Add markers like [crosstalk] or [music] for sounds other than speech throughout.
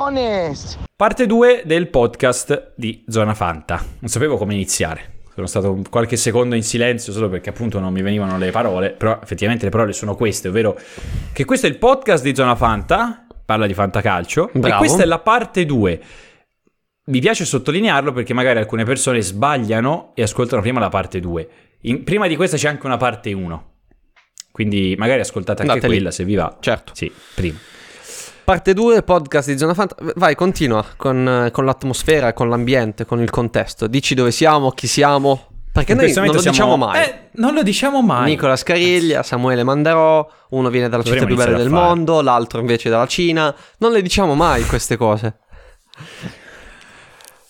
Honest! Parte 2 del podcast di Zona Fanta. Non sapevo come iniziare. Sono stato qualche secondo in silenzio solo perché appunto non mi venivano le parole, però effettivamente le parole sono queste, ovvero che questo è il podcast di Zona Fanta, parla di fantacalcio, Bravo. e questa è la parte 2. Mi piace sottolinearlo perché magari alcune persone sbagliano e ascoltano prima la parte 2. In- prima di questa c'è anche una parte 1. Quindi magari ascoltate anche Andate lì. quella se vi va. Certo. Sì, prima. Parte 2, podcast di Zona Fanta. Vai, continua con, con l'atmosfera, con l'ambiente, con il contesto. Dici dove siamo, chi siamo. Perché In noi non lo diciamo siamo- mai. Eh, non lo diciamo mai. Nicola Scariglia, Samuele Mandarò, uno viene dalla città Dovremmo più bella del fare. mondo, l'altro invece dalla Cina. Non le diciamo mai queste cose.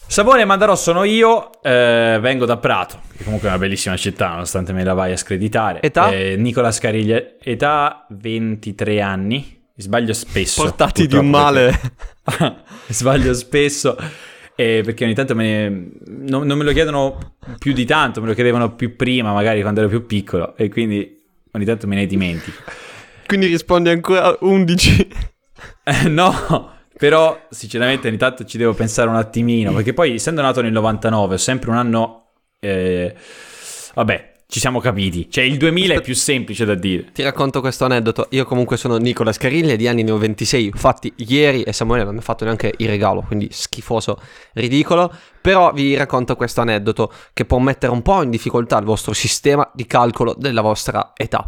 Sapone Mandarò sono io, eh, vengo da Prato, che comunque è una bellissima città, nonostante me la vai a screditare. Età? Eh, Nicola Scariglia, età 23 anni, sbaglio spesso. Portati di un male. perché- [laughs] sbaglio spesso, eh, perché ogni tanto me ne- non, non me lo chiedono più di tanto, me lo chiedevano più prima, magari quando ero più piccolo, e quindi ogni tanto me ne dimentico. Quindi rispondi ancora 11. Eh, [laughs] no, però sinceramente ogni tanto ci devo pensare un attimino, perché poi essendo nato nel 99, ho sempre un anno... eh, vabbè, ci siamo capiti. Cioè il 2000 è più semplice da dire. Ti racconto questo aneddoto. Io comunque sono Nicola Scariglia, di anni ne ho 26. Infatti ieri e Samuele non mi ha fatto neanche il regalo, quindi schifoso, ridicolo. Però vi racconto questo aneddoto che può mettere un po' in difficoltà il vostro sistema di calcolo della vostra età.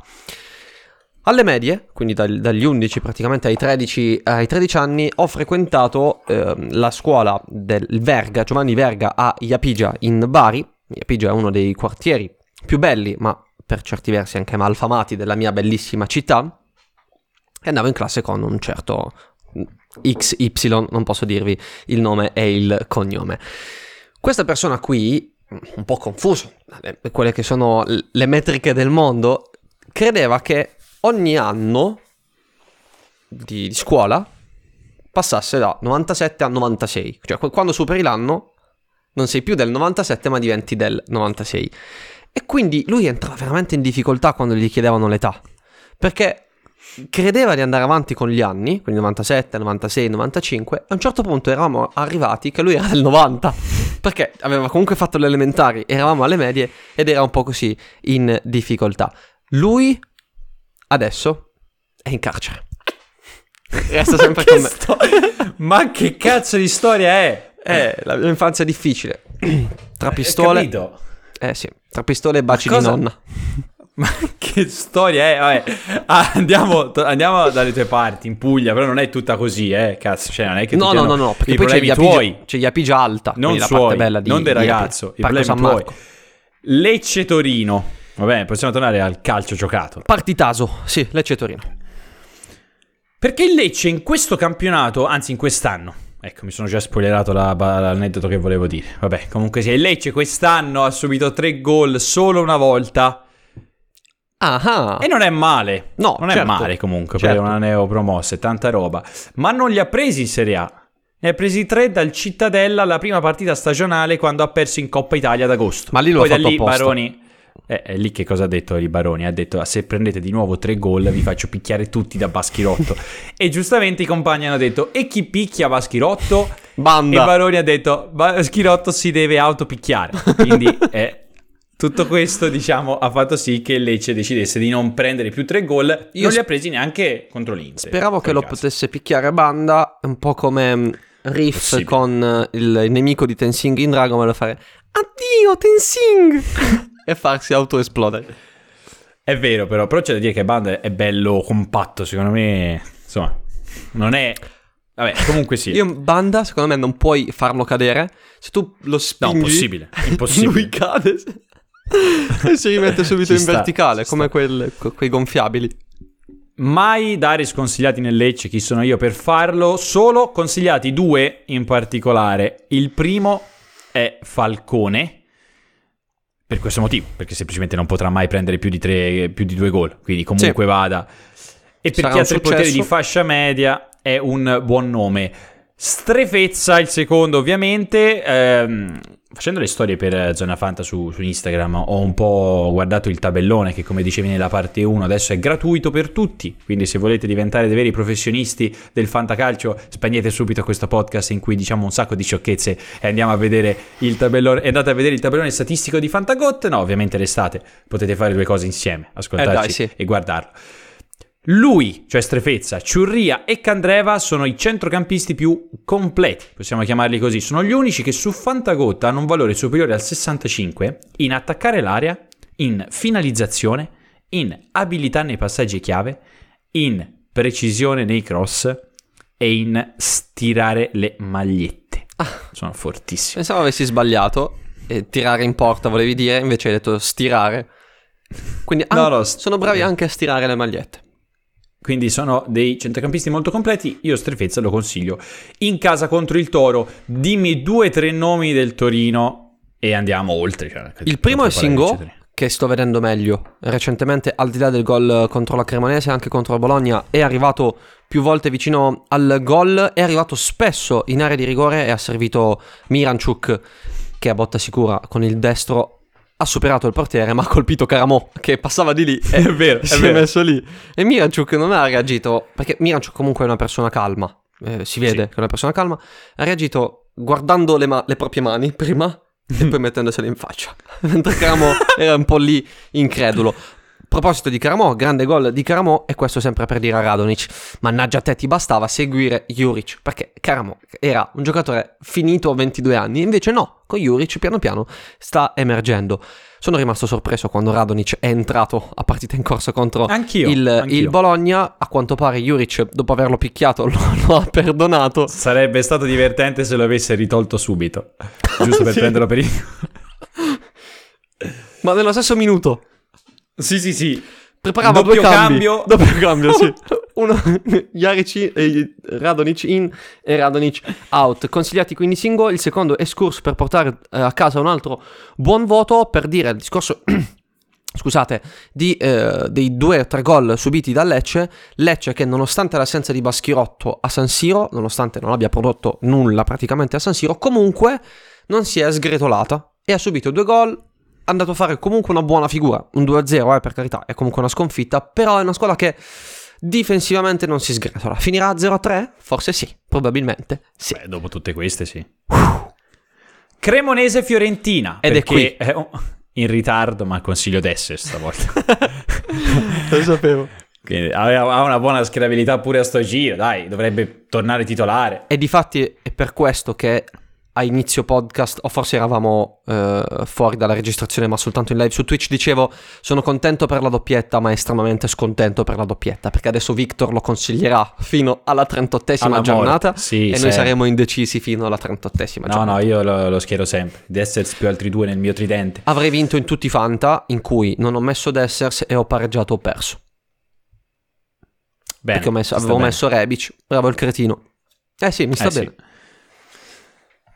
Alle medie, quindi dal- dagli 11 praticamente ai 13, ai 13 anni, ho frequentato ehm, la scuola del Verga, Giovanni Verga a Iapigia in Bari. Iapigia è uno dei quartieri più belli, ma per certi versi anche malfamati della mia bellissima città. E andavo in classe con un certo XY, non posso dirvi il nome e il cognome. Questa persona qui, un po' confuso, quelle che sono le metriche del mondo, credeva che ogni anno di, di scuola passasse da 97 a 96. Cioè, qu- quando superi l'anno, non sei più del 97, ma diventi del 96. E quindi lui entrava veramente in difficoltà quando gli chiedevano l'età. Perché credeva di andare avanti con gli anni, quindi 97, 96, 95, e a un certo punto eravamo arrivati che lui era del 90, perché aveva comunque fatto le elementari, eravamo alle medie ed era un po' così in difficoltà. Lui adesso è in carcere. Resta sempre con me. sto- Ma che cazzo di storia è? Eh, la mia infanzia è difficile. [clears throat] Tra Hai pistole. capito? Eh sì, tra pistole e baci cosa- di nonna. [laughs] Ma che storia è? Vabbè, ah, andiamo, to- andiamo dalle tue parti, in Puglia, però non è tutta così, eh, cazzo, cioè non è che No, no, no, no, perché i poi c'è problemi gli tuoi, c'è gli apigia alta, non suoi, parte bella di non del ragazzo, i problemi San tuoi. Marco. Lecce Torino. Va bene, possiamo tornare al calcio giocato. Partitaso, sì, Lecce Torino. Perché il Lecce in questo campionato, anzi in quest'anno, ecco mi sono già spoilerato la- l'aneddoto che volevo dire. Vabbè, comunque sia, il Lecce quest'anno ha subito tre gol solo una volta. Ah, E non è male. No, non è certo. male comunque Certo. per una neopromossa, è tanta roba. Ma non li ha presi in Serie A. Ne ha presi tre dal Cittadella alla prima partita stagionale quando ha perso in Coppa Italia ad agosto. Ma lì l'ho Poi da lì apposta. Baroni... Eh, è lì che cosa ha detto i Baroni? Ha detto "Ah, se prendete di nuovo tre gol vi faccio picchiare tutti da Baschirotto. [laughs] e giustamente i compagni hanno detto e chi picchia Baschirotto? E banda. Baroni ha detto Baschirotto si deve autopicchiare. Quindi [laughs] eh, tutto questo, diciamo, ha fatto sì che il Lecce decidesse di non prendere più tre gol. Io non li ha presi neanche contro l'Inter. Speravo che lo caso. potesse picchiare a banda, un po' come mm, Riff Possibile. con eh, il, nemico di Tensing in Dragon Ball, fare Addio Tensing! [laughs] e farsi autoesplodere. È vero, però, però c'è da dire che Band è bello compatto. Secondo me, insomma, non è. Vabbè, comunque sì. [laughs] Io Banda, secondo me, non puoi farlo cadere. Se tu lo spingi... [laughs] impossibile, impossibile. Lui cade [laughs] e si rimette subito Ci in sta, verticale, come quel- que- quei gonfiabili. mai dare sconsigliati nel Lecce, chi sono io per farlo, solo consigliati due in particolare. Il primo è Falcone, per questo motivo, perché semplicemente non potrà mai prendere più di, tre, più di due gol, quindi comunque sì. vada. E per chi ha tre portieri di fascia media è un buon nome. Strefezza il secondo ovviamente, ehm, facendo le storie per Zona Fanta su, su, Instagram ho un po' guardato il tabellone che come dicevi nella parte 1 adesso è gratuito per tutti, quindi se volete diventare dei veri professionisti del fantacalcio spegnete subito questo podcast in cui diciamo un sacco di sciocchezze e andiamo a vedere il tabellone, andate a vedere il tabellone statistico di Fantagot, no ovviamente restate, potete fare due cose insieme, ascoltarci eh dai, sì. e guardarlo. Lui, cioè Strefezza, Ciurria e Candreva sono i centrocampisti più completi, possiamo chiamarli così. Sono gli unici che su Fantagotta hanno un valore superiore al 65 in attaccare l'area, in finalizzazione, in abilità nei passaggi chiave, in precisione nei cross e in stirare le magliette. Ah, sono fortissimi. Pensavo avessi sbagliato e tirare in porta volevi dire, invece hai detto stirare. Quindi no, no, st- sono bravi anche a stirare le magliette. Quindi sono dei centrocampisti molto completi. Io Strefezza lo consiglio. In casa contro il Toro, dimmi due o tre nomi del Torino e andiamo oltre. Cioè, il primo è Singo, che sto vedendo meglio. Recentemente, al di là del gol contro la Cremonese, anche contro la Bologna, è arrivato più volte vicino al gol. È arrivato spesso in area di rigore e ha servito Miranchuk, che a botta sicura con il destro ha superato il portiere ma ha colpito Caramò che passava di lì. È vero, [laughs] si è, è messo lì. E Miranchuk non ha reagito perché Miranchuk comunque è una persona calma eh, si vede sì. che è una persona calma ha reagito guardando le, ma- le proprie mani prima [laughs] e poi mettendosele in faccia [laughs] mentre Caramò era un po' lì incredulo proposito di Caramo, grande gol di Caramo e questo sempre per dire a Radonic, mannaggia a te ti bastava seguire Juric, perché Caramo era un giocatore finito a 22 anni, invece no, con Juric piano piano sta emergendo. Sono rimasto sorpreso quando Radonic è entrato a partita in corso contro anch'io, il, anch'io. il, Bologna. A quanto pare Juric, dopo averlo picchiato, [laughs] lo, lo, ha perdonato. Sarebbe stato divertente se lo avesse ritolto subito, giusto per [laughs] sì. prenderlo per il... Ma nello stesso minuto. Sì, sì, sì. Preparava doppio due cambi. cambio. [laughs] Doppio cambio, sì. [laughs] Uno, Jaric, eh, Radonic in e Radonic out. Consigliati quindi single. Il secondo escurso per portare eh, a casa un altro buon voto per dire il discorso... [clears throat] scusate, di, eh, dei due o tre gol subiti da Lecce, Lecce che nonostante l'assenza di Baschirotto a San Siro, nonostante non abbia prodotto nulla praticamente a San Siro, comunque non si è sgretolata e ha subito due gol, andato a fare comunque una buona figura. Un 2-0, eh, per carità, è comunque una sconfitta, però è una squadra che difensivamente non si sgretola. Finirà 0-3? Forse sì, probabilmente sì. Beh, dopo tutte queste sì. Cremonese-Fiorentina. Ed è qui. È in ritardo, ma consiglio d'essere stavolta. [laughs] Lo sapevo. Quindi ha una buona schierabilità pure a sto giro, dai, dovrebbe tornare titolare. E di fatti è per questo che a inizio podcast, o forse eravamo eh, fuori dalla registrazione ma soltanto in live su Twitch, dicevo sono contento per la doppietta ma estremamente scontento per la doppietta perché adesso Victor lo consiglierà fino alla 38esima giornata sì, e noi saremo indecisi fino alla 38esima no, giornata. No, no, io lo, lo schiero sempre, Dessers più altri due nel mio tridente. Avrei vinto in tutti i Fanta in cui non ho messo Dessers e ho pareggiato o perso. Bene, perché messo, avevo bene. messo Rebic, bravo il cretino. Eh sì, mi sta eh bene. Sì.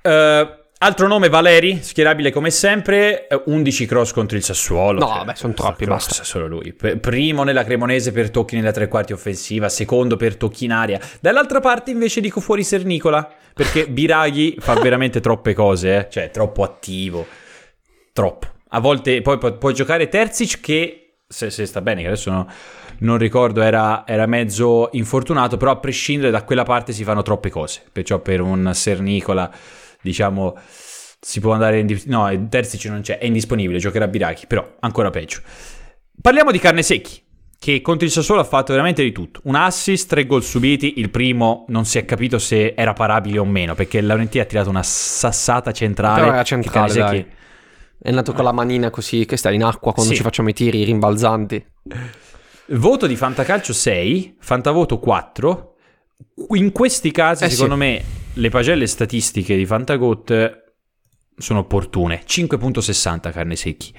Uh, altro nome Valeri, schierabile come sempre, 11 cross contro il Sassuolo. No, beh, sono troppi, basta. Solo lui. Primo nella Cremonese per tocchi nella tre quarti offensiva, secondo per tocchi in aria. Dall'altra parte invece dico fuori Sernicola, perché [laughs] Biraghi fa veramente troppe cose, eh? cioè troppo attivo, troppo. A volte poi pu- puoi giocare Terzic che, se, se sta bene, che adesso no, non ricordo, era, era, mezzo infortunato, però a prescindere da quella parte si fanno troppe cose, perciò per un Sernicola diciamo, si può andare in... No, Terzic non c'è, è indisponibile, giocherà Biraki, però ancora peggio. Parliamo di carne secchi, che contro il Sassuolo ha fatto veramente di tutto. Un assist, tre gol subiti, il primo non si è capito se era parabile o meno, perché Laurenti ha tirato una sassata centrale. Però era centrale, Secchi... È nato con la manina così, che sta in acqua quando sì. ci facciamo i tiri rimbalzanti. Voto di Fantacalcio 6, Fantavoto 4. In questi casi, eh secondo sì. me, le pagelle statistiche di Fantagot sono opportune. 5.60 carne secchi.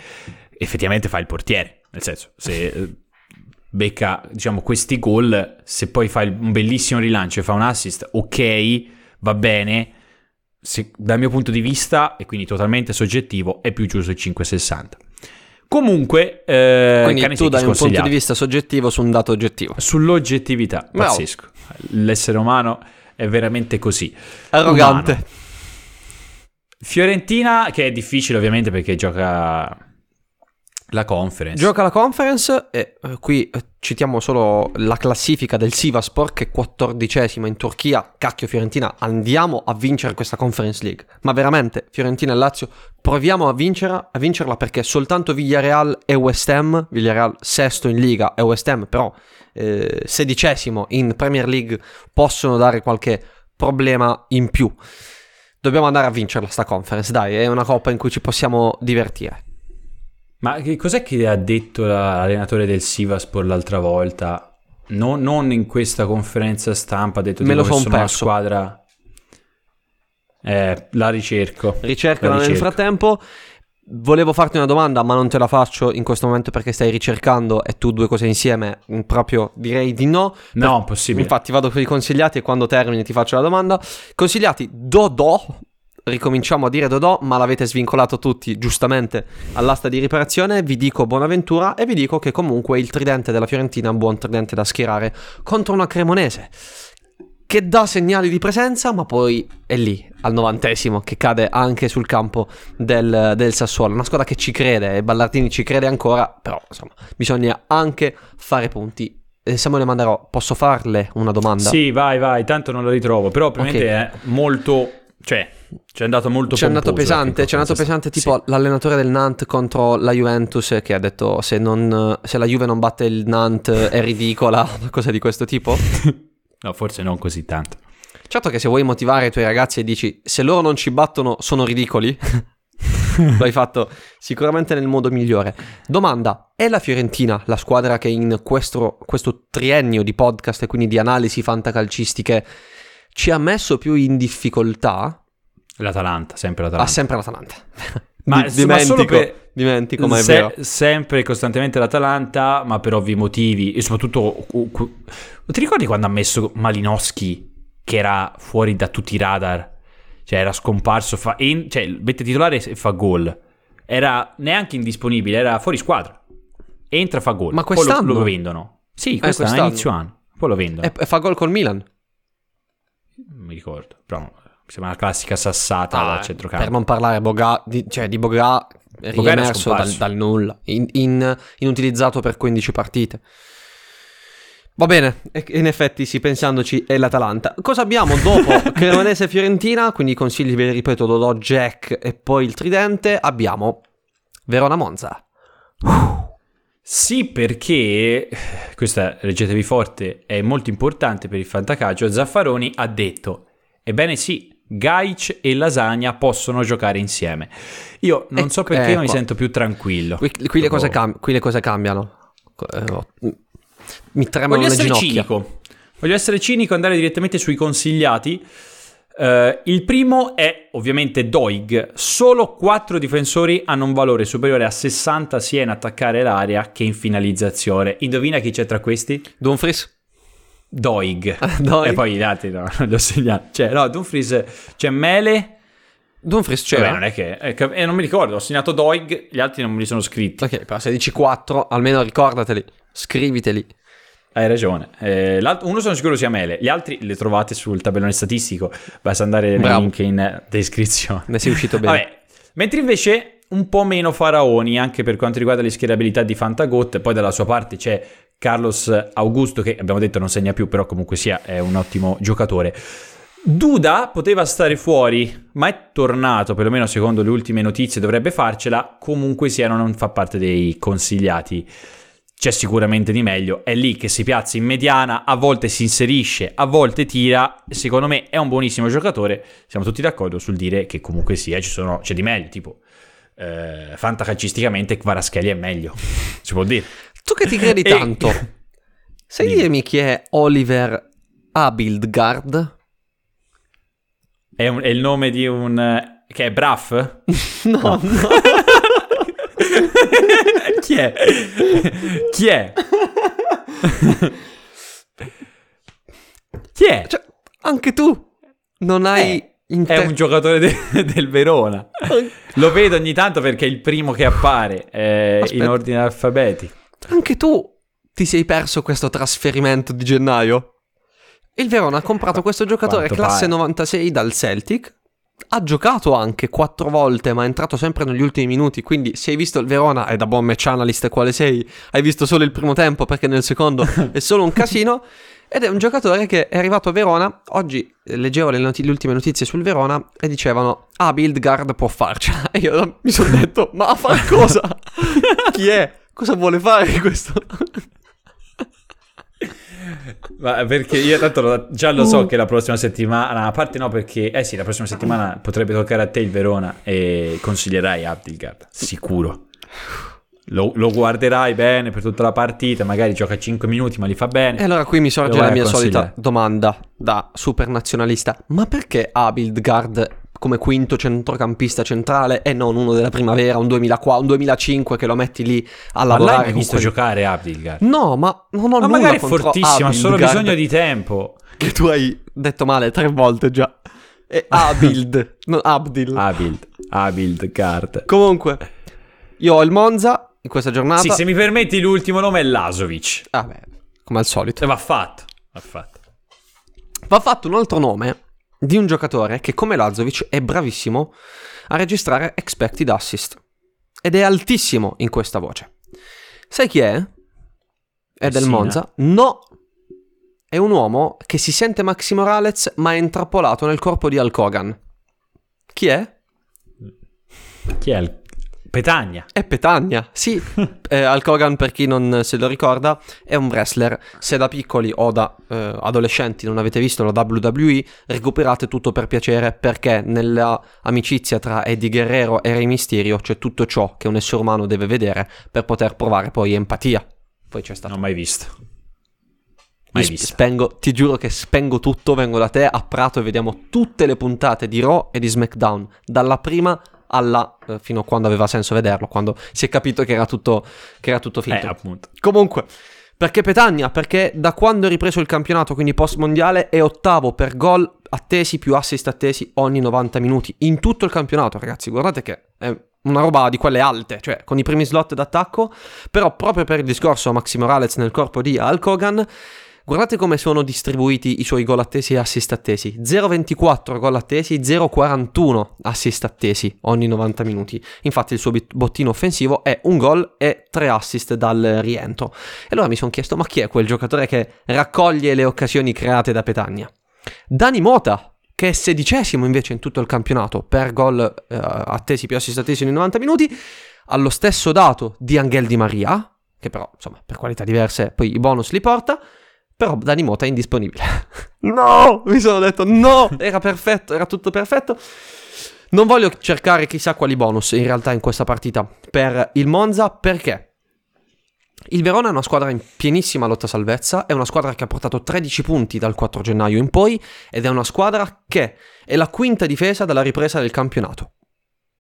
Effettivamente fa il portiere, nel senso, se becca, diciamo, questi gol, se poi fa un bellissimo rilancio e fa un assist, ok, va bene, se, dal mio punto di vista, e quindi totalmente soggettivo, è più giusto il 5,60. Comunque, eh, Quindi tu dai un punto di vista soggettivo su un dato oggettivo. Sull'oggettività, pazzesco. L'essere umano è veramente così. Arrogante. Umano. Fiorentina, che è difficile ovviamente perché gioca la conference. Gioca la conference e eh, qui eh, citiamo solo la classifica del Sivaspor che è quattordicesima in Turchia. Cacchio Fiorentina, andiamo a vincere questa Conference League. Ma veramente, Fiorentina e Lazio, proviamo a, vincere, a vincerla perché soltanto Villarreal e West Ham, Villarreal sesto in Liga e West Ham però eh, sedicesimo in Premier League, possono dare qualche problema in più. Dobbiamo andare a vincerla sta conference, dai, è una coppa in cui ci possiamo divertire. Ma che cos'è che ha detto l'allenatore del Sivaspor l'altra volta? Non, non in questa conferenza stampa, ha detto Me lo che son sono una perso. squadra... Eh, la ricerco. Ricercala La nel frattempo. Volevo farti una domanda, ma non te la faccio in questo momento perché stai ricercando e tu due cose insieme. mm, Proprio direi di no. No, impossibile. Infatti, vado per i consigliati e quando termini ti faccio la domanda. Consigliati Dodò. Ricominciamo a dire Dodò, ma l'avete svincolato tutti giustamente all'asta di riparazione. Vi dico buonaventura e vi dico che comunque il tridente della Fiorentina è un buon tridente da schierare contro una Cremonese che dà segnali di presenza, ma poi è lì al novantesimo che cade anche sul campo del, del Sassuolo. Una squadra che ci crede e Ballardini ci crede ancora, però insomma bisogna anche fare punti. Eh, Samuele Mandarò, posso farle una domanda? Sì, vai, vai, tanto non lo ritrovo, però probabilmente Ok. è molto... Cioè, ci è andato molto C'è andato pomposo pesante, la c'è andato pesante tipo Sì. l'allenatore del Nantes contro la Juventus che ha detto se, non- se la Juve non batte il Nantes è ridicola, [laughs] una cosa di questo tipo. [laughs] No, forse non così tanto. Certo che se vuoi motivare i tuoi ragazzi e dici se loro non ci battono sono ridicoli, [laughs] lo hai fatto sicuramente nel modo migliore. Domanda, è la Fiorentina la squadra che in questo, questo triennio di podcast e quindi di analisi fantacalcistiche ci ha messo più in difficoltà? L'Atalanta, sempre Ah, l'Atalanta. sempre l'Atalanta. [laughs] Ma- Di- ma solo dimentico, per- dimentico, ma è Se- vero. Sempre e costantemente l'Atalanta, ma per ovvi motivi. E soprattutto, cu- cu- ti ricordi quando ha messo Malinowski, che era fuori da tutti i radar? Cioè, era scomparso, fa, en- cioè, mette titolare e fa gol. Era neanche indisponibile, era fuori squadra. Entra, fa gol. Ma Poi lo- quest'anno? Lo, vendono. Sì, quest'anno, quest'anno. inizio anno. Poi lo vendono. E, e fa gol col Milan. Non mi ricordo. Però mi sembra una classica sassata Ah, da centrocampo. per non parlare Boga, di, cioè di Boga era riemerso dal, dal nulla, in- in- inutilizzato per 15 partite. Va bene, in effetti sì, pensandoci è l'Atalanta. Cosa abbiamo dopo [laughs] Cremonese e Fiorentina? Quindi i consigli ve li ripeto, Dodò, Jack e poi il tridente. Abbiamo Verona Monza. Sì, perché questa leggetevi forte è molto importante per il fantacalcio. Zaffaroni ha detto: Ebbene sì, Gaic e Lasagna possono giocare insieme. Io non Ecco- so perché io mi ecco. sento più tranquillo. Qui, qui le, cose cam- qui le cose cambiano. Eh, oh, mi tremano Voglio le essere ginocchia. cinico. Voglio essere cinico e andare direttamente sui consigliati. Eh, il primo è ovviamente Doig. Solo 4 difensori hanno un valore superiore a 60 sia in attaccare l'area che in finalizzazione. Indovina chi c'è tra questi? Dumfries? Doig. [laughs] Doig. E poi gli altri no, [laughs] non li ho segnati. Cioè, no, Dumfries c'è Mele. Dumfries Vabbè, c'era? non è che. cap- eh, non mi ricordo, ho segnato Doig, gli altri non me li sono scritti. Ok, però se dici 4, almeno ricordateli, scriviteli. Hai ragione. Eh, uno sono sicuro sia Mele, gli altri li trovate sul tabellone statistico. Basta andare nel link in descrizione. Ne sei uscito bene. Vabbè, mentre invece un po' meno faraoni anche per quanto riguarda le schierabilità di Fantagot. Poi dalla sua parte c'è Carlos Augusto, che abbiamo detto non segna più, però comunque sia è un ottimo giocatore. Duda poteva stare fuori, ma è tornato, perlomeno secondo le ultime notizie dovrebbe farcela. Comunque sia, non fa parte dei consigliati. C'è sicuramente di meglio. È lì che si piazza in mediana, a volte si inserisce, a volte tira. Secondo me è un buonissimo giocatore. Siamo tutti d'accordo sul dire che comunque sia, sono, c'è di meglio. Tipo, eh, fantacalcisticamente Kvaratskhelia è meglio. Si può dire. Tu che ti credi [laughs] E- tanto, [laughs] sai Dimmi. dirmi chi è Oliver Abildgard? È, un- è il nome di un... che è Braff? [laughs] No, no. Chi è? Chi è? Chi è? Cioè, anche tu non hai... Eh, in È un giocatore de- del Verona. Lo vedo ogni tanto perché è il primo che appare eh, in ordine alfabetico. Anche tu ti sei perso questo trasferimento di gennaio? Il Verona ha comprato questo [laughs] giocatore quanto classe pare. 96 dal Celtic. Ha giocato anche quattro volte, ma è entrato sempre negli ultimi minuti. Quindi, se hai visto il Verona, e da buon match analyst quale sei, hai visto solo il primo tempo perché nel secondo [laughs] è solo un casino. Ed è un giocatore che è arrivato a Verona. Oggi eh, leggevo le, noti- le ultime notizie sul Verona e dicevano: Ah, Bildgard può farcela. [laughs] E io mi sono detto: Ma a far cosa? Chi è? Cosa vuole fare questo? Ma perché io tanto lo- già lo so che la prossima settimana, a parte no perché, eh sì, la prossima settimana potrebbe toccare a te il Verona e consiglierai Abdelgard, sicuro. Lo, lo guarderai bene per tutta la partita, magari gioca 5 minuti ma li fa bene. E allora qui mi sorge la mia solita domanda da super nazionalista. Ma perché Abildgard come quinto centrocampista centrale e non uno della primavera, un 2004, un 2005 che lo metti lì a ma l'hai lavorare mai visto quelli- giocare Abdelgard? No, ma non ho Ma nulla magari è fortissimo, ha solo bisogno di tempo. che tu hai detto male tre volte già. È Abild, non Abdil. [laughs] Abild, Abildgard. Comunque, io ho il Monza in questa giornata. Sì, se mi permetti l'ultimo nome è Lasovic. Ah, beh, come al solito. E va fatto, va fatto. Va fatto un altro nome di un giocatore che come Lazovic è bravissimo a registrare expected assist ed è altissimo in questa voce. Sai chi è? È del. Monza? No, è un uomo che si sente Maxi Morales ma è intrappolato nel corpo di Alcogan. Chi è? Chi è il... Petagna. È Petagna, sì. [laughs] Eh, Alcogan, per chi non se lo ricorda, è un wrestler. Se da piccoli o da eh, adolescenti non avete visto la WWE, recuperate tutto per piacere perché nella amicizia tra Eddie Guerrero e Rey Mysterio c'è tutto ciò che un essere umano deve vedere per poter provare poi empatia. Poi c'è stato... Non ho mai visto. Mai visto. spengo, ti giuro che spengo tutto, vengo da te a Prato e vediamo tutte le puntate di Raw e di SmackDown, dalla prima alla eh, fino a quando aveva senso vederlo, quando si è capito che era tutto, che era tutto Eh, finto. appunto. Comunque, perché Petagna? Perché da quando è ripreso il campionato, quindi post mondiale, è ottavo per gol attesi più assist attesi ogni 90 minuti in tutto il campionato, ragazzi. Guardate che è una roba di quelle alte, cioè con i primi slot d'attacco, però proprio per il discorso Maxi Morales nel corpo di Hulk Hogan, guardate come sono distribuiti i suoi gol attesi e assist attesi. 0,24 gol attesi, 0,41 assist attesi ogni 90 minuti. Infatti il suo bottino offensivo è un gol e 3 assist dal rientro. E allora mi sono chiesto, ma chi è quel giocatore che raccoglie le occasioni create da Petagna? Dani Mota, che è sedicesimo invece in tutto il campionato per gol eh, attesi più assist attesi in 90 minuti, allo stesso dato di Angel Di Maria, che però insomma per qualità diverse poi i bonus li porta, però Dani Mota è indisponibile. [laughs] no, mi sono detto no, era perfetto, era tutto perfetto. Non voglio cercare chissà quali bonus in realtà in questa partita per il Monza perché il Verona è una squadra in pienissima lotta salvezza, è una squadra che ha portato 13 punti dal 4 gennaio in poi ed è una squadra che è la quinta difesa dalla ripresa del campionato.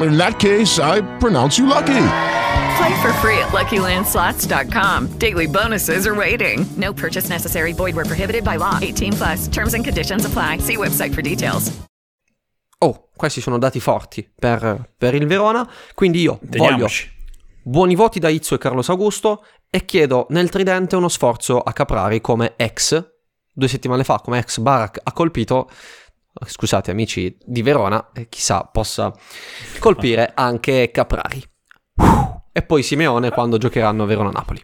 In that case, I pronounce you lucky. Play for free at LuckyLandSlots.com. Daily bonuses are waiting. No purchase necessary. Void where prohibited by law. 18 plus. Terms and conditions apply. See website for details. Oh, questi sono dati forti per, per il Verona, quindi io voglio buoni voti da Izzo e Carlos Augusto e chiedo nel tridente uno sforzo a Caprari come ex, due settimane fa come ex Barak ha colpito, scusate amici di Verona, e chissà possa colpire anche Caprari. E poi Simeone quando giocheranno Verona-Napoli.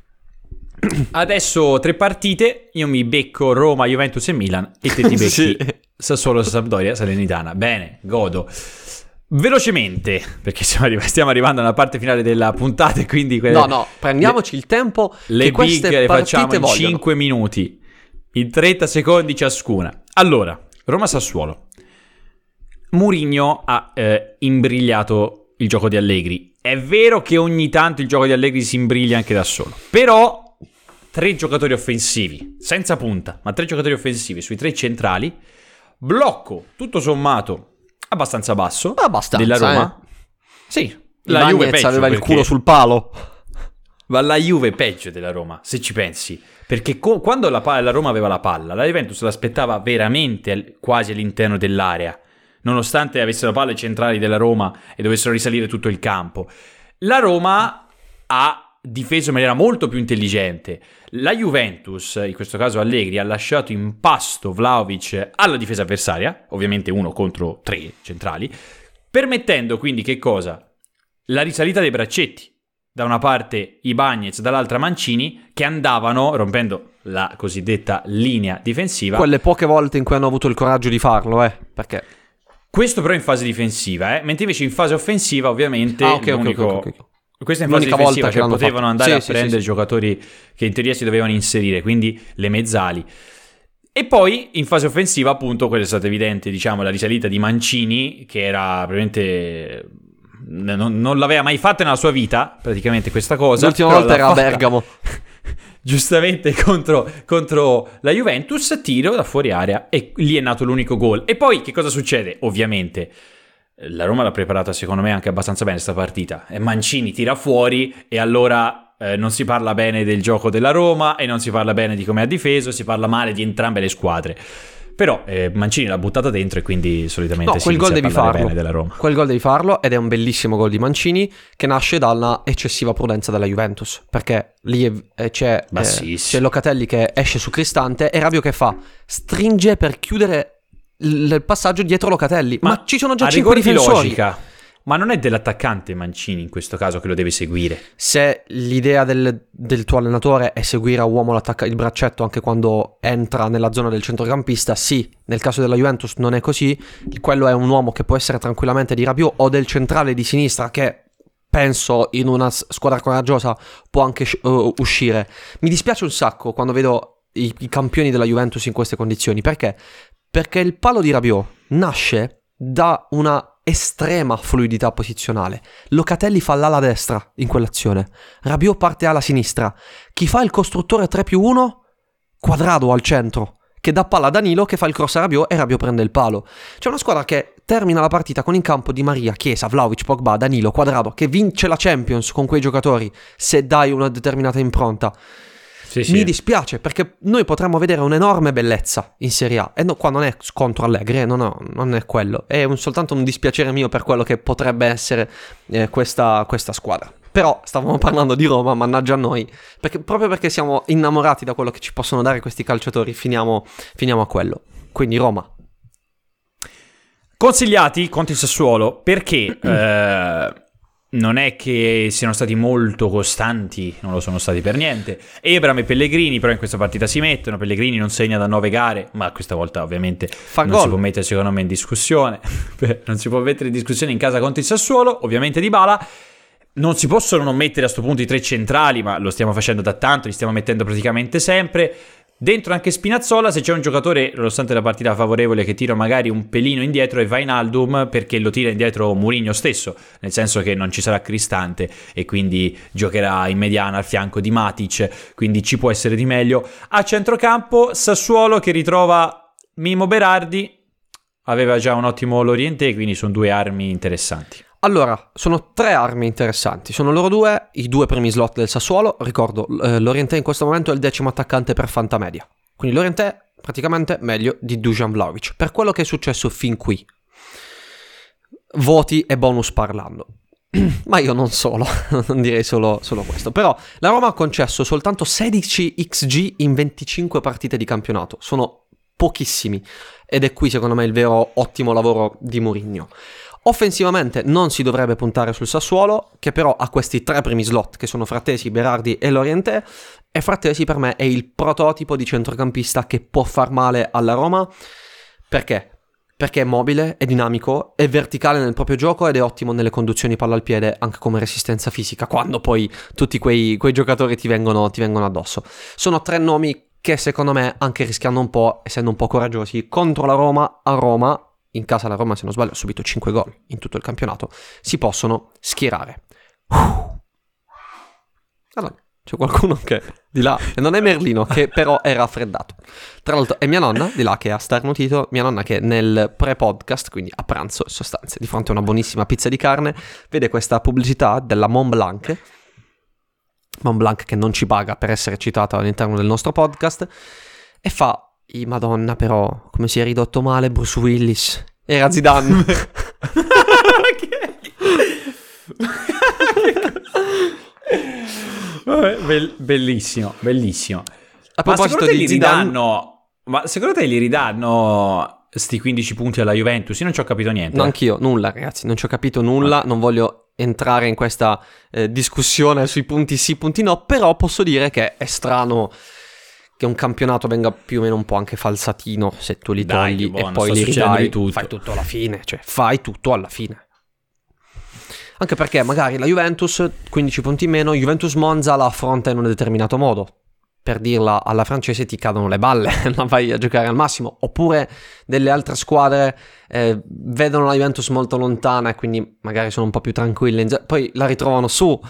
Adesso tre partite, io mi becco Roma, Juventus e Milan e te ti [laughs] becchi Sì. Sassuolo, Sampdoria, Salernitana. Bene, godo. Velocemente, perché stiamo, arri- stiamo arrivando alla parte finale della puntata e quindi... quelle- No, no, prendiamoci il tempo Le big queste le facciamo partite in vogliono. 5 minuti, in 30 secondi ciascuna. Allora, Roma-Sassuolo. Murigno ha eh, imbrigliato il gioco di Allegri. È vero che ogni tanto il gioco di Allegri si imbriglia anche da solo, però tre giocatori offensivi, senza punta, ma tre giocatori offensivi sui tre centrali, blocco tutto sommato abbastanza basso Abbastanza, della Roma. eh. Sì, La Juve peggio aveva il culo sul palo. Ma la Juve peggio della Roma, se ci pensi. Perché co- quando la, pa- la Roma aveva la palla, la Juventus l'aspettava veramente al- quasi all'interno dell'area, nonostante avessero palle centrali della Roma e dovessero risalire tutto il campo. La Roma ha difeso in maniera molto più intelligente. La Juventus, in questo caso Allegri, ha lasciato in pasto Vlaovic alla difesa avversaria, ovviamente uno contro tre centrali, permettendo quindi che cosa? La risalita dei braccetti da una parte i Bagnets, dall'altra Mancini, che andavano rompendo la cosiddetta linea difensiva. Quelle poche volte in cui hanno avuto il coraggio di farlo, eh. Perché? Questo però in fase difensiva, eh? mentre invece in fase offensiva ovviamente Ah, ok, ok, l'unico... ok, ok, ok. Questo in fase difensiva, cioè potevano fatto. andare Sì, a prendere sì, giocatori che in teoria si dovevano inserire, quindi le mezzali. E poi in fase offensiva, appunto, quella è stata evidente, diciamo, la risalita di Mancini, che era praticamente. Non, non l'aveva mai fatta nella sua vita, praticamente questa cosa. L'ultima volta era a fatta Bergamo. [laughs] giustamente [laughs] contro, contro la Juventus, tiro da fuori area e lì è nato l'unico gol. E poi che cosa succede? Ovviamente la Roma l'ha preparata secondo me anche abbastanza bene questa partita. E Mancini tira fuori e allora eh, non si parla bene del gioco della Roma e non si parla bene di come ha difeso, si parla male di entrambe le squadre. Però eh, Mancini l'ha buttata dentro e quindi solitamente No, si quel gol devi farlo. bene della Roma. Quel gol devi farlo ed è un bellissimo gol di Mancini che nasce dalla eccessiva prudenza della Juventus. Perché lì eh, c'è, Ma eh, c'è Locatelli che esce su Cristante e Rabio che fa? Stringe per chiudere il passaggio dietro Locatelli. Ma, ci sono già a 5 rigor di difensori. logica. Ma non è dell'attaccante Mancini in questo caso che lo deve seguire. Se l'idea del, del tuo allenatore è seguire a uomo il braccetto anche quando entra nella zona del centrocampista, sì, nel caso della Juventus non è così, quello è un uomo che può essere tranquillamente di Rabiot o del centrale di sinistra che penso in una squadra coraggiosa può anche uh, uscire. Mi dispiace un sacco quando vedo i, i campioni della Juventus in queste condizioni, perché? Perché il palo di Rabiot nasce da una estrema fluidità posizionale. Locatelli fa l'ala destra in quell'azione. Rabiot parte alla sinistra. Chi fa il costruttore 3 più 1? Quadrado al centro. Che dà palla a Danilo che fa il cross a Rabiot e Rabiot prende il palo. C'è una squadra che termina la partita con in campo Di Maria, Chiesa, Vlaovic, Pogba, Danilo, Quadrado, che vince la Champions con quei giocatori se dai una determinata impronta. Sì, sì. Mi dispiace perché noi potremmo vedere un'enorme bellezza in Serie A. E no, qua non è contro Allegri, eh, no, no, non è quello. È un- soltanto un dispiacere mio per quello che potrebbe essere eh, questa, questa squadra. Però stavamo [laughs] parlando di Roma, mannaggia a noi. Perché, proprio perché siamo innamorati da quello che ci possono dare questi calciatori, finiamo, finiamo a quello. Quindi Roma. Consigliati contro il Sassuolo perché [clears throat] eh, non è che siano stati molto costanti, non lo sono stati per niente. Ebram e Pellegrini però in questa partita si mettono, Pellegrini non segna da nove gare, ma questa volta ovviamente Fa non gol. si può mettere secondo me in discussione, [laughs] non si può mettere in discussione in casa contro il Sassuolo, ovviamente di Bala. Non si possono non mettere a sto punto i tre centrali, ma lo stiamo facendo da tanto, li stiamo mettendo praticamente sempre. Dentro anche Spinazzola, se c'è un giocatore, nonostante la partita favorevole, che tira magari un pelino indietro è Vainaldum, perché lo tira indietro Murigno stesso, nel senso che non ci sarà Cristante e quindi giocherà in mediana al fianco di Matic, quindi ci può essere di meglio. A centrocampo Sassuolo che ritrova Mimo Berardi, aveva già un ottimo Loriente, quindi sono due armi interessanti. Allora, sono tre armi interessanti. Sono loro due, i due primi slot del Sassuolo. Ricordo, eh, Lorientè in questo momento è il decimo attaccante per Fantamedia. Quindi Lorientè praticamente meglio di Dujan Vlaovic. Per quello che è successo fin qui. Voti e bonus parlando. [clears throat] Ma io non solo, [laughs] non direi solo, solo questo. Però la Roma ha concesso soltanto 16 XG in 25 partite di campionato. Sono pochissimi. Ed è qui secondo me il vero ottimo lavoro di Mourinho. Offensivamente non si dovrebbe puntare sul Sassuolo, che però ha questi tre primi slot, che sono Frattesi, Berardi e Lorientè, e Frattesi per me è il prototipo di centrocampista che può far male alla Roma. Perché? Perché è mobile, è dinamico, è verticale nel proprio gioco ed è ottimo nelle conduzioni palla al piede anche come resistenza fisica, quando poi tutti quei, quei giocatori ti vengono, ti vengono addosso. Sono tre nomi che secondo me, anche rischiando un po', essendo un po' coraggiosi, contro la Roma, a Roma, in casa la Roma, se non sbaglio, ha subito 5 gol in tutto il campionato, si possono schierare. Allora, c'è qualcuno che di là, non è Merlino, che però è raffreddato. Tra l'altro è mia nonna di là che ha starnutito, mia nonna che nel pre-podcast, quindi a pranzo in sostanza, di fronte a una buonissima pizza di carne, vede questa pubblicità della Mont Blanc, Mont Blanc che non ci paga per essere citata all'interno del nostro podcast, e fa, i madonna però, come si è ridotto male Bruce Willis, era Zidane. [laughs] Vabbè, bel- bellissimo, bellissimo. A proposito di Zidane- ridanno? Ma secondo te li ridanno sti 15 punti alla Juventus? Io non ci ho capito niente. No, anch'io, nulla ragazzi, non ci ho capito nulla, non voglio entrare in questa eh, discussione sui punti sì, punti no, però posso dire che è strano che un campionato venga più o meno un po' anche falsatino se tu li Dai, togli buono, e poi li ridai, tutto. fai tutto alla fine, cioè fai tutto alla fine. Anche perché magari la Juventus, 15 punti in meno, Juventus Monza la affronta in un determinato modo. Per dirla alla francese ti cadono le balle, [laughs] la vai a giocare al massimo. Oppure delle altre squadre eh, vedono la Juventus molto lontana e quindi magari sono un po' più tranquille. Poi la ritrovano su.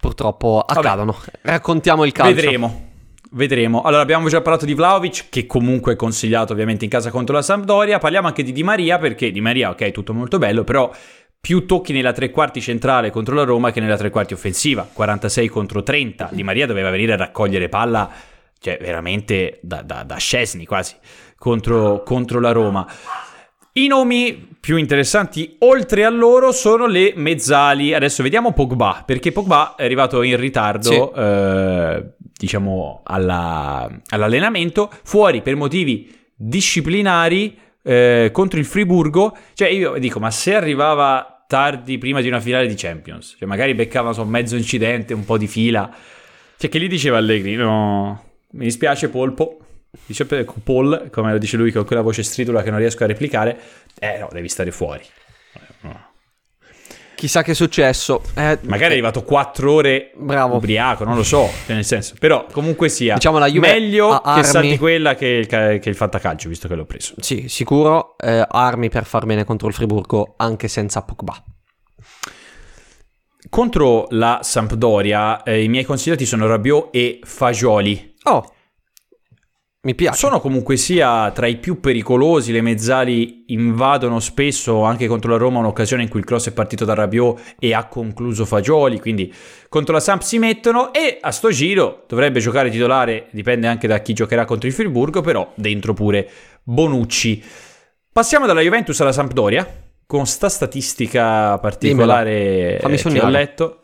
Purtroppo accadono. Raccontiamo il calcio. Vedremo. Vedremo. Allora, abbiamo già parlato di Vlaovic, che comunque è consigliato ovviamente in casa contro la Sampdoria. Parliamo anche di Di Maria, perché Di Maria, ok, tutto molto bello, però più tocchi nella tre quarti centrale contro la Roma che nella tre quarti offensiva. 46 contro 30. Di Maria doveva venire a raccogliere palla, cioè veramente da, da, da Scesni quasi, contro, contro la Roma. I nomi più interessanti oltre a loro sono le mezzali. Adesso vediamo Pogba, perché Pogba è arrivato in ritardo, Sì. eh, diciamo, alla- all'allenamento, fuori per motivi disciplinari eh, contro il Friburgo. Cioè io dico, ma se arrivava tardi prima di una finale di Champions, cioè magari beccava so, mezzo incidente, un po' di fila, cioè che gli diceva Allegri, no, mi dispiace Polpo, dice Paul, come lo dice lui con quella voce stridula che non riesco a replicare, eh no, devi stare fuori. No. Chissà che è successo. Eh, Magari è arrivato 4 ore Bravo. ubriaco, non lo so, [laughs] cioè, nel senso, però comunque sia Diciamo la Juve meglio che salti quella che il, che il fantacalcio, visto che l'ho preso. Sì, sicuro. eh, armi per far bene contro il Friburgo anche senza Pogba. Contro la Sampdoria, eh, i miei consigliati sono Rabiot e Fagioli. Oh, mi piace. Sono comunque sia tra i più pericolosi, le mezzali invadono spesso anche contro la Roma un'occasione in cui il cross è partito da Rabiot e ha concluso Fagioli, quindi contro la Samp si mettono e a sto giro dovrebbe giocare titolare, dipende anche da chi giocherà contro il Friburgo, però dentro pure Bonucci. Passiamo dalla Juventus alla Sampdoria, con sta statistica particolare Fammi che ho letto.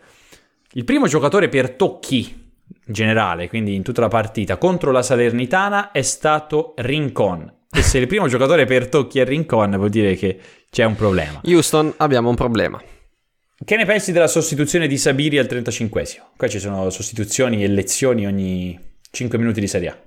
Il primo giocatore per tocchi generale, quindi in tutta la partita, contro la Salernitana è stato Rincon. E se il primo giocatore per tocchi è Rincon, vuol dire che c'è un problema. Houston, abbiamo un problema. Che ne pensi della sostituzione di Sabiri al 35esimo? Qua ci sono sostituzioni e lezioni ogni 5 minuti di Serie A.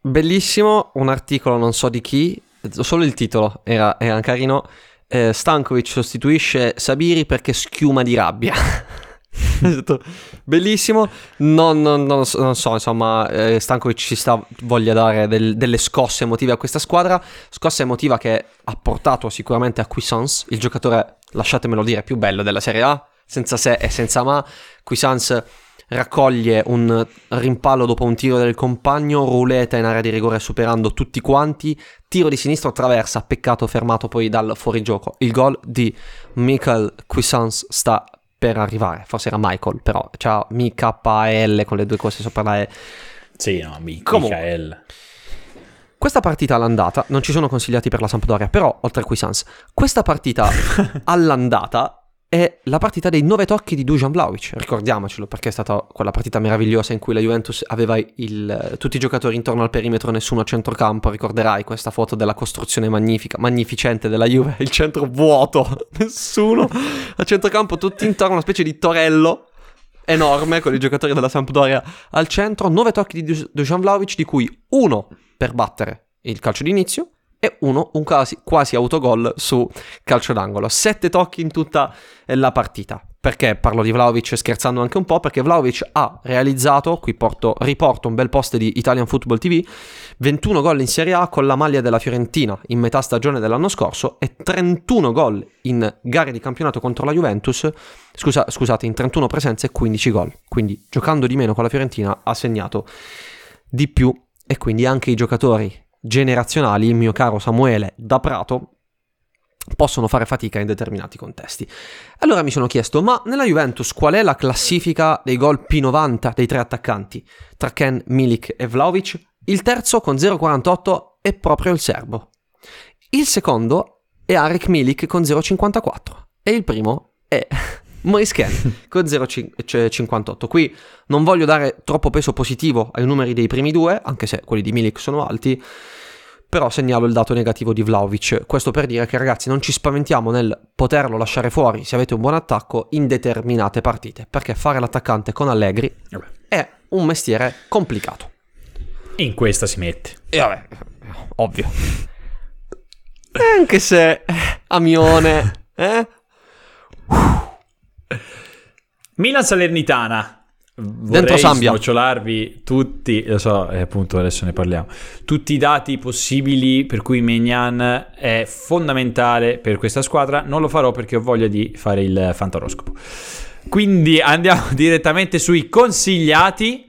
Bellissimo, un articolo non so di chi, solo il titolo era, era carino. Eh, Stankovic sostituisce Sabiri perché schiuma di rabbia. [laughs] [laughs] Bellissimo, non, non- non so, non so, insomma, eh, Stankovic ci sta, voglia dare del- delle scosse emotive a questa squadra, scossa emotiva che ha portato sicuramente a Cuisance, il giocatore, lasciatemelo dire, più bello della Serie A, senza se e senza ma. Cuisance raccoglie un rimpallo dopo un tiro del compagno, ruleta in area di rigore superando tutti quanti, tiro di sinistro attraversa, peccato fermato poi dal fuorigioco. Il gol di Michael Cuisance sta per arrivare, forse era Michael, però c'ha M-K-A-L con le due cose sopra la E. Sì, no. Michael. Questa partita all'andata, non ci sono consigliati per la Sampdoria, però oltre a Cuisance, questa partita [laughs] all'andata è la partita dei nove tocchi di Dujan Vlaovic, ricordiamocelo perché è stata quella partita meravigliosa in cui la Juventus aveva il- tutti i giocatori intorno al perimetro, nessuno a centrocampo, ricorderai questa foto della costruzione magnifica, magnificente della Juve, il centro vuoto, [laughs] nessuno a centrocampo, tutti intorno, una specie di torello enorme con i giocatori della Sampdoria al centro, nove tocchi di Dujan Vlaovic di cui uno per battere il calcio d'inizio e uno un quasi, quasi autogol su calcio d'angolo. Sette tocchi in tutta eh, la partita. Perché parlo di Vlaovic scherzando anche un po'? Perché Vlaovic ha realizzato, qui porto, riporto un bel post di Italian Football TV, 21 gol in Serie A con la maglia della Fiorentina in metà stagione dell'anno scorso e 31 gol in gare di campionato contro la Juventus, scusa, scusate, in 31 presenze e 15 gol. Quindi giocando di meno con la Fiorentina ha segnato di più e quindi anche i giocatori generazionali, il mio caro Samuele da Prato, possono fare fatica in determinati contesti. Allora mi sono chiesto, ma nella Juventus qual è la classifica dei gol P90 dei tre attaccanti? Tra Ken, Milik e Vlaovic? Il terzo con 0,48 è proprio il serbo. Il secondo è Arek Milik con 0,54 e il primo è Maurice [laughs] Ken con 0,58. Qui non voglio dare troppo peso positivo ai numeri dei primi due, anche se quelli di Milik sono alti, però segnalo il dato negativo di Vlaovic. Questo per dire che ragazzi non ci spaventiamo nel poterlo lasciare fuori se avete un buon attacco in determinate partite, perché fare l'attaccante con Allegri è un mestiere complicato. In questa si mette. E vabbè, ovvio. Anche se Amione, eh? [laughs] Milan Salernitana. Dentro Vorrei Sambia. snocciolarvi tutti, lo so, eh, appunto adesso ne parliamo, tutti i dati possibili per cui Mignan è fondamentale per questa squadra. Non lo farò perché ho voglia di fare il fantaroscopo. Quindi andiamo [laughs] direttamente sui consigliati.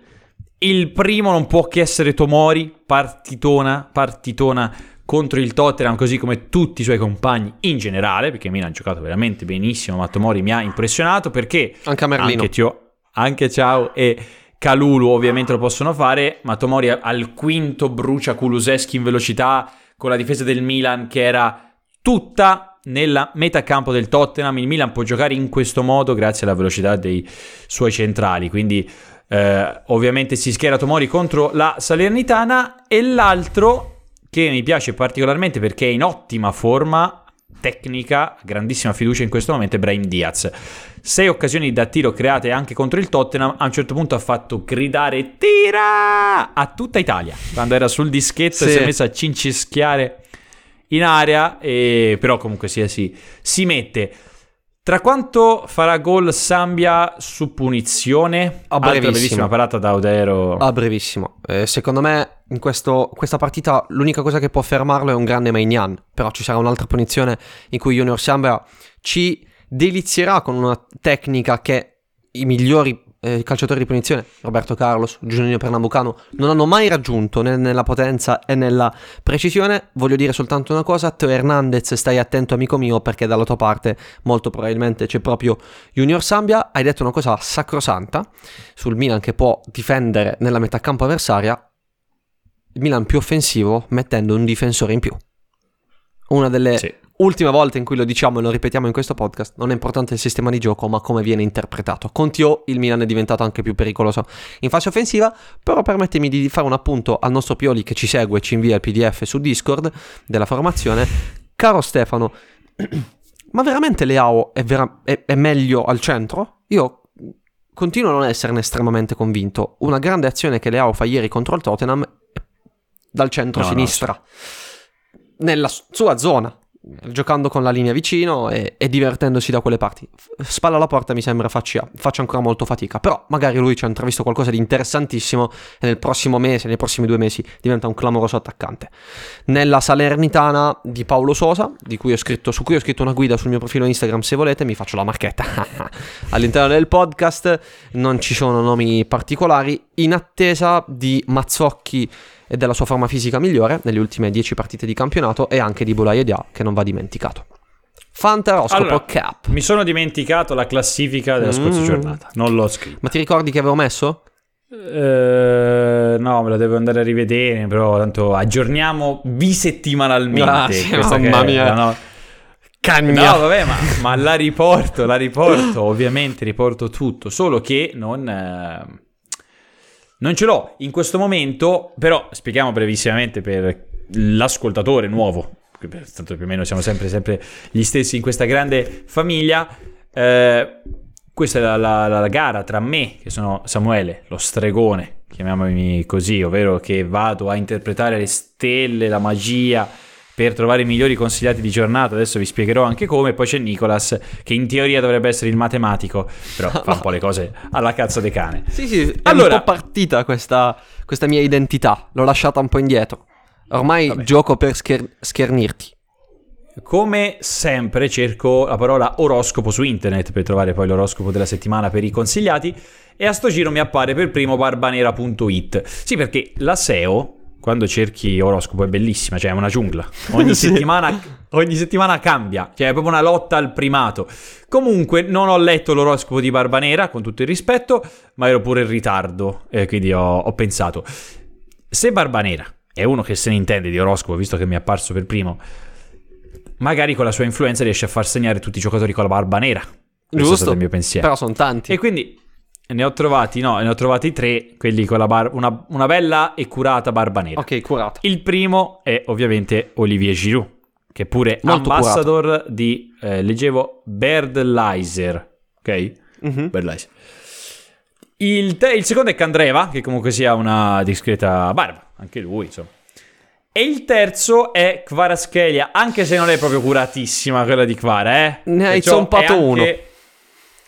Il primo non può che essere Tomori, partitona, partitona contro il Tottenham, così come tutti i suoi compagni in generale, perché Milan ha giocato veramente benissimo, ma Tomori mi ha impressionato perché Anche a Merlino. anche, Tio- anche Ciao e Calulu ovviamente lo possono fare, ma Tomori al quinto brucia Kuluseschi in velocità con la difesa del Milan che era tutta nella metà campo del Tottenham. Il Milan può giocare in questo modo grazie alla velocità dei suoi centrali, quindi eh, ovviamente si schiera Tomori contro la Salernitana e l'altro che mi piace particolarmente perché è in ottima forma tecnica, grandissima fiducia in questo momento è Brahim Diaz. Sei occasioni da tiro create anche contro il Tottenham, a un certo punto ha fatto gridare tira a tutta Italia quando era sul dischetto Sì. e si è messo a cincischiare in area, e però comunque sia si, si mette. Tra quanto farà gol Sambia su punizione? A Altra brevissimo. bellissima parata da Odero. A brevissimo. Eh, secondo me in questo- questa partita l'unica cosa che può fermarlo è un grande Maignan, però ci sarà un'altra punizione in cui Junior Sambra ci delizierà con una tecnica che i migliori eh, calciatori di punizione, Roberto Carlos, Giuliano Pernambucano, non hanno mai raggiunto né nella potenza e nella precisione. Voglio dire soltanto una cosa, Teo Hernandez, stai attento amico mio perché dalla tua parte molto probabilmente c'è proprio Junior Sambia. Hai detto una cosa sacrosanta sul Milan che può difendere nella metà campo avversaria, il Milan più offensivo mettendo un difensore in più. Una delle Sì. ultime volte in cui lo diciamo e lo ripetiamo in questo podcast, non è importante il sistema di gioco, ma come viene interpretato. Con Tio il Milan è diventato anche più pericoloso in fase offensiva, però permettimi di fare un appunto al nostro Pioli che ci segue e ci invia il PDF su Discord della formazione. Caro Stefano, [clears throat] ma veramente Leao è, vera- è- è meglio al centro? Io continuo a non esserne estremamente convinto. Una grande azione che Leao fa ieri contro il Tottenham dal No, centro-sinistra, nella sua zona, giocando con la linea vicino e, e divertendosi da quelle parti. Spalla alla porta mi sembra faccia, faccia ancora molto fatica, però magari lui ci ha intravisto qualcosa di interessantissimo e nel prossimo mese, nei prossimi due mesi, diventa un clamoroso attaccante. Nella Salernitana di Paolo Sosa, di cui scritto, su cui ho scritto una guida sul mio profilo Instagram, se volete mi faccio la marchetta. [laughs] All'interno del podcast non ci sono nomi particolari, in attesa di Mazzocchi e della sua forma fisica migliore nelle ultime 10 partite di campionato e anche di Bulai Dia che non va dimenticato. Fantaroscopo Allora, Cap. Mi sono dimenticato la classifica della scorsa Mm. giornata. Non l'ho scritto. Ma ti ricordi che avevo messo? Eh, no, me la devo andare a rivedere. Però tanto aggiorniamo bisettimalmente. Ah, sì, mamma mia. no- Cagna. No, vabbè, ma, ma la riporto, la riporto. Ovviamente riporto tutto. Solo che non. eh, non ce l'ho in questo momento. Però spieghiamo brevissimamente per l'ascoltatore nuovo. Tanto più o meno siamo sempre, sempre gli stessi in questa grande famiglia. Eh, questa è la, la- la- gara tra me, che sono Samuele, lo stregone, chiamiamomi così, ovvero che vado a interpretare le stelle, la magia per trovare i migliori consigliati di giornata. Adesso vi spiegherò anche come. Poi c'è Nicolas, che in teoria dovrebbe essere il matematico, però [laughs] fa un po' le cose alla cazzo de cane. Sì, sì, è Allora- un po' partita questa, questa mia identità. L'ho lasciata un po' indietro. Ormai Vabbè. gioco per scher- schernirti. Come sempre cerco la parola oroscopo su internet per trovare poi l'oroscopo della settimana per i consigliati e a sto giro mi appare per primo barbanera.it. Sì, perché la SEO quando cerchi oroscopo è bellissima, cioè è una giungla. Ogni, [laughs] Sì. settimana, ogni settimana cambia, cioè è proprio una lotta al primato. Comunque non ho letto l'oroscopo di Barbanera, con tutto il rispetto, ma ero pure in ritardo, e quindi ho, ho pensato, se Barbanera è uno che se ne intende di oroscopo, visto che mi è apparso per primo, magari con la sua influenza riesce a far segnare tutti i giocatori con la barba nera. Questo è Giusto. stato il mio pensiero. Però sono tanti. E quindi ne ho trovati, no, ne ho trovati tre, quelli con la barba, una, una bella e curata barba nera. Ok, curato. Il primo è ovviamente Olivier Giroud, che è pure Molto ambassador di, eh, leggevo, Birdlizer, ok? Mhm. Birdlizer. Il, te- il secondo è Candreva, che comunque sia una discreta barba, anche lui, insomma. E il terzo è Kvaraschelia, anche se non è proprio curatissima quella di Kvara, eh. Ne hai zompato è anche- uno.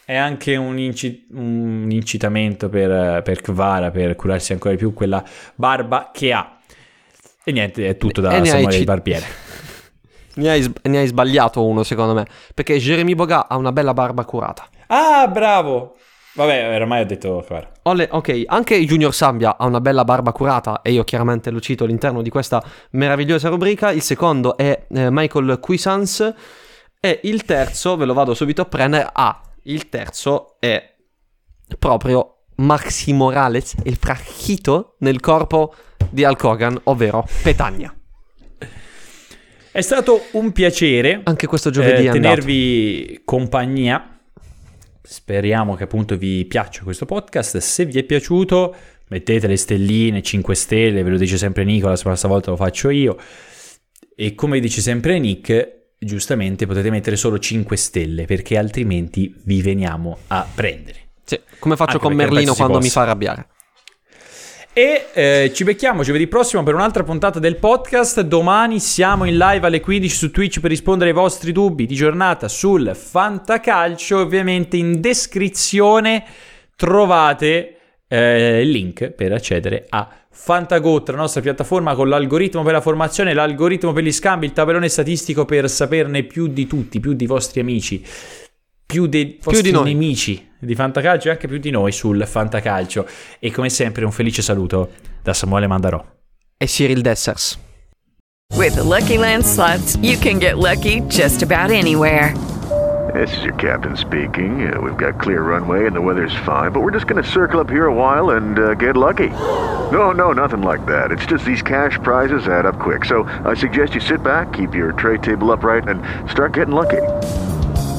È anche un, inci- un incitamento per, per Kvara per curarsi ancora di più quella barba che ha. E niente, è tutto da Samuele ci- il Barbiere. [laughs] Ne hai, ne hai sbagliato uno, secondo me. Perché Jeremy Boga ha una bella barba curata. Ah, bravo! Vabbè, ormai ho detto Kvara. Ole- ok, anche Junior Sambia ha una bella barba curata e io chiaramente lo cito all'interno di questa meravigliosa rubrica. Il secondo è eh, Michael Cuisance e il terzo, ve lo vado subito a prendere, ah, il terzo è proprio Maxi Morales, il fracchito nel corpo di Hulk Hogan, ovvero Petagna. È stato un piacere Anche questo giovedì eh, tenervi compagnia. Speriamo che appunto vi piaccia questo podcast. Se vi è piaciuto, mettete le stelline, 5 stelle, ve lo dice sempre Nicola, questa volta lo faccio io. E come dice sempre Nick, giustamente potete mettere solo 5 stelle perché altrimenti vi veniamo a prendere. Sì, come faccio Anche con Merlino quando mi fa arrabbiare. E eh, ci becchiamo giovedì prossimo per un'altra puntata del podcast. Domani siamo in live alle 15 su Twitch per rispondere ai vostri dubbi di giornata sul Fantacalcio. Ovviamente in descrizione trovate eh, il link per accedere a Fantagot, la nostra piattaforma con l'algoritmo per la formazione, l'algoritmo per gli scambi, il tabellone statistico per saperne più di tutti, più di vostri amici, più dei vostri di noi. nemici di Fantacalcio e anche più di noi sul Fantacalcio. E come sempre un felice saluto da Samuele Mandarò. E Cyril Dessers. With the Lucky Land slots, you can get lucky just about anywhere. This is your captain speaking. Uh, we've got clear runway and the weather's fine, but we're just going to circle up here a while and uh, get lucky. No, no, nothing like that. It's just these cash prizes add up quick. So I suggest you sit back, keep your tray table upright, and start getting lucky.